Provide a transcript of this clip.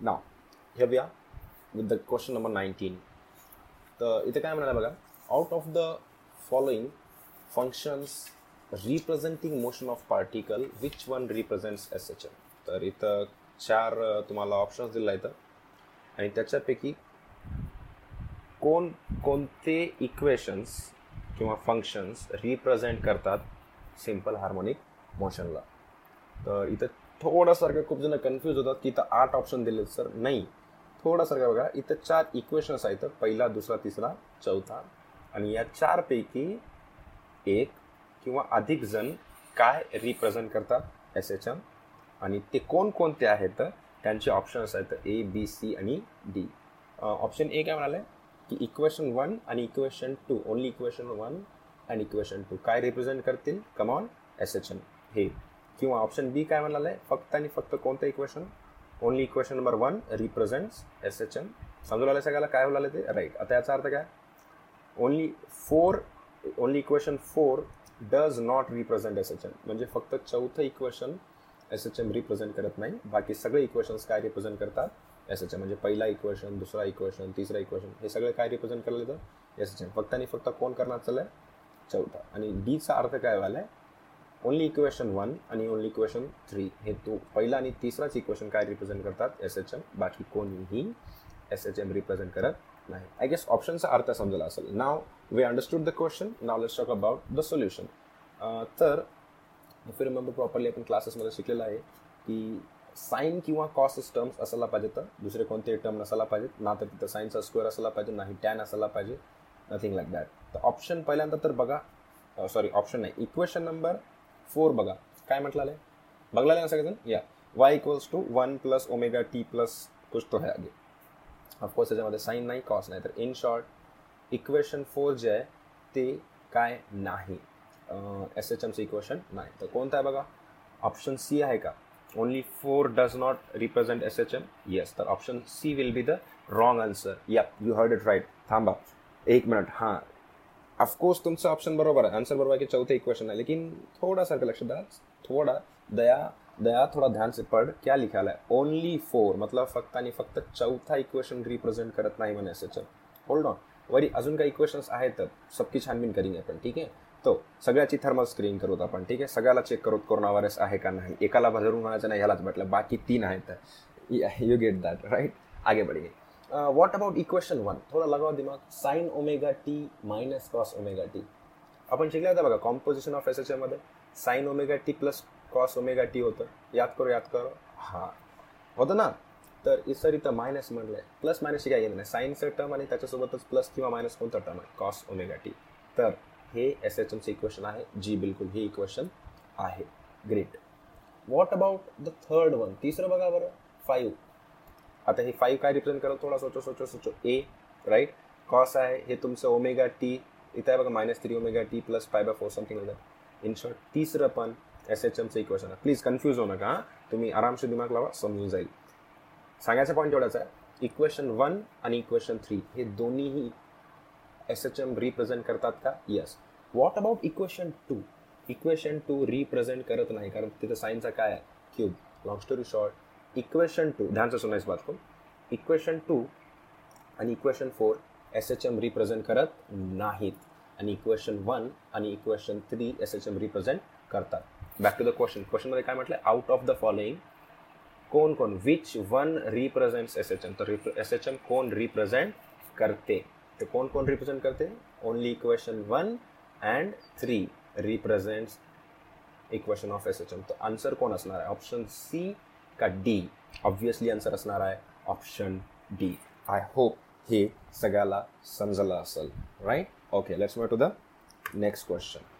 नाव हे बघा with the question number nineteen तर इथे काय म्हणाला बघा? Out of the following functions representing motion of particle which one represents S H M तर इथं चार तुम्हाला ऑप्शन्स दिला इथं. आणि त्याच्यापैकी कोण कोणते इक्वेशन्स किंवा फंक्शन्स रिप्रेझेंट करतात सिंपल हार्मोनिक मोशनला तर इथं थोडासारखं खूप जण कन्फ्यूज होतात की इथं आठ ऑप्शन दिले सर नाही. थोडासारखं बघा इथं चार इक्वेशन्स आहेत. पहिला दुसरा तिसरा चौथा. आणि या चारपैकी एक किंवा अधिक जण काय रिप्रेझेंट करतात? एस एच एम आणि ते कोणकोणते आहेत? त्यांचे ऑप्शन्स आहेत ए बी सी आणि डी ऑप्शन ए काय म्हणाले? की इक्वेशन वन आणि equation two only equation one and equation two काय रिप्रेझेंट करतील? Come on S H M हे. किंवा ऑप्शन बी काय म्हणाले फक्त आणि फक्त कोणतं equation only equation number one represents S H M समजू आलं सगळ्याला? काय बोलाले ते? राईट आता याचा अर्थ काय? Only four only equation four does not represent S H M म्हणजे फक्त चौथं equation S H M represent करत नाही. बाकी सगळे इक्वेशन्स काय रिप्रेझेंट करतात? एस एच एम म्हणजे पहिला इक्वेशन दुसरा इक्वेशन तिसरा इक्वेशन हे सगळे काय रिप्रेझेंट करायला तर एस एच एम फक्त आणि फक्त कोण करणार? चाललंय चौथा. आणि डीचा अर्थ काय व्हायलाय ओन्ली इक्वेशन वन आणि ओन्ली इक्वेशन थ्री हे तो पहिला आणि तिसराच इक्वेशन काय रिप्रेझेंट करतात? एस एच एम बाकी कोणीही एस एच एम रिप्रेझेंट करत नाही. आय गेस ऑप्शनचा अर्थ समजला असेल. Now we understood the question now let's talk about the solution तर इफ यू रिमेंबर प्रॉपरली आपण क्लासेसमध्ये शिकलेलं आहे की साईन किंवा कॉस टर्म्स असायला पाहिजे तर दुसरे कोणते टर्म नसायला पाहिजेत. ना तर तिथं साईनचा स्क्वेअर असायला पाहिजे नाही टॅन असायला पाहिजे. नथिंग लाईक दॅट तर ऑप्शन पहिल्यांदा तर बघा. सॉरी ऑप्शन नाही. इक्वेशन नंबर फोर बघा काय म्हटलं आहे बघला ना सगळेजण? या. Y equals to one plus omega T plus कुछ तो है आगे। ऑफकोर्स त्याच्यामध्ये साईन नाही कॉस नाही. तर इन शॉर्ट इक्वेशन फोर जे आहे, ते काय नाही. एस एच एमचं इक्वेशन नाही. तर कोणतं आहे बघा? ऑप्शन सी आहे का? Only four does not represent S H M yes तर option C will be the wrong answer या यू हर्ड इट राईट थांबा. एक मिनिट हाँ. ऑफकोर्स तुमचं ऑप्शन बरोबर आहे. आन्सर बरोबर आहे की चौथे इक्वेशन आहे. लेकिन थोड़ा सा लक्ष द्या. थोड़ा दया दया थोड़ा ध्यान से पढ़. क्या लिखा है? ओनली फोर मतलब फक्त आणि फक्त चौथा इक्वेशन रिप्रेझेंट करत नाही म्हणे एस होल्ड ऑन वरी अजून काही इक्वेशन्स आहेत तर सबकी छानबीन करीन आपण ठीक आहे? तो सगळ्याची थर्मल स्क्रीन करूत आपण ठीक आहे? सगळ्याला चेक करूत कोरोना व्हायरस आहे का नाही. एकाला भरून म्हणायचं नाही ह्यालाच म्हटलं. बाकी तीन आहेत यू गेट दॅट राईट आगे बढ़ेंगे. वॉट अबाउट इक्वेशन वन थोडा लगाव दिमाग. Sine omega T minus cos omega T आपण शिकलं होतं बघा कॉम्पोजिशन ऑफ एस एच एमध्ये sine omega T plus cos omega T होतं. याद करो याद करो. हां. होतं ना? तर इसर इथं मायनस म्हटलंय प्लस मायनसची काय येत नाही. साईनचं टर्म आणि त्याच्यासोबतच प्लस किंवा मायनस कोणतं टर्म आहे? कॉस ओमेगा टी तर हे एस एच एमचं इक्वेशन आहे. जी बिलकुल हे इक्वेशन आहे. Great what about the third one तिसरं बघा बरं. फाईव्ह आता हे फाईव्ह काय रिप्रेझेंट करा थोडा सोचो सोचो सोचो. ए राईट कॉस आहे हे तुमचं ओमेगा टी इथं आहे बघा minus three omega T plus phi by four something like in short तिसरं पण एस एच एमचं इक्वेशन आहे. प्लीज कन्फ्यूज होऊ नका तुम्ही आरामशी दिमाग लावा समजून जाईल. सांगायचा पॉईंट एवढाच आहे. इक्वेशन वन आणि इक्वेशन थ्री हे दोन्हीही एस एच एम रिप्रेझेंट करतात का? Yes what about equation two equation two represent करत नाही कारण तिथं साईनचा काय आहे? Cube long story short equation two ध्यान से सुना इस बात को। इक्वेशन टू आणि equation four S H M represent करत नाहीत. आणि इक्वेशन वन आणि equation three S H M represent करतात. बॅक टू द क्वेश्चन क्वेश्चनमध्ये काय म्हटलं आउट ऑफ द फॉलोइंग कोण कोण? Which one represents S H M तर एस एच एम कोण रिप्रेझेंट करते? तर कोण कोण रिप्रेझेंट करते? Only equation one and three represents equation of S H M तर आन्सर कोण असणार आहे? ऑप्शन सी का डी ऑब्व्हियसली आन्सर असणार आहे ऑप्शन डी आय होप हे सगळ्याला समजलं असेल right okay let's move to the next question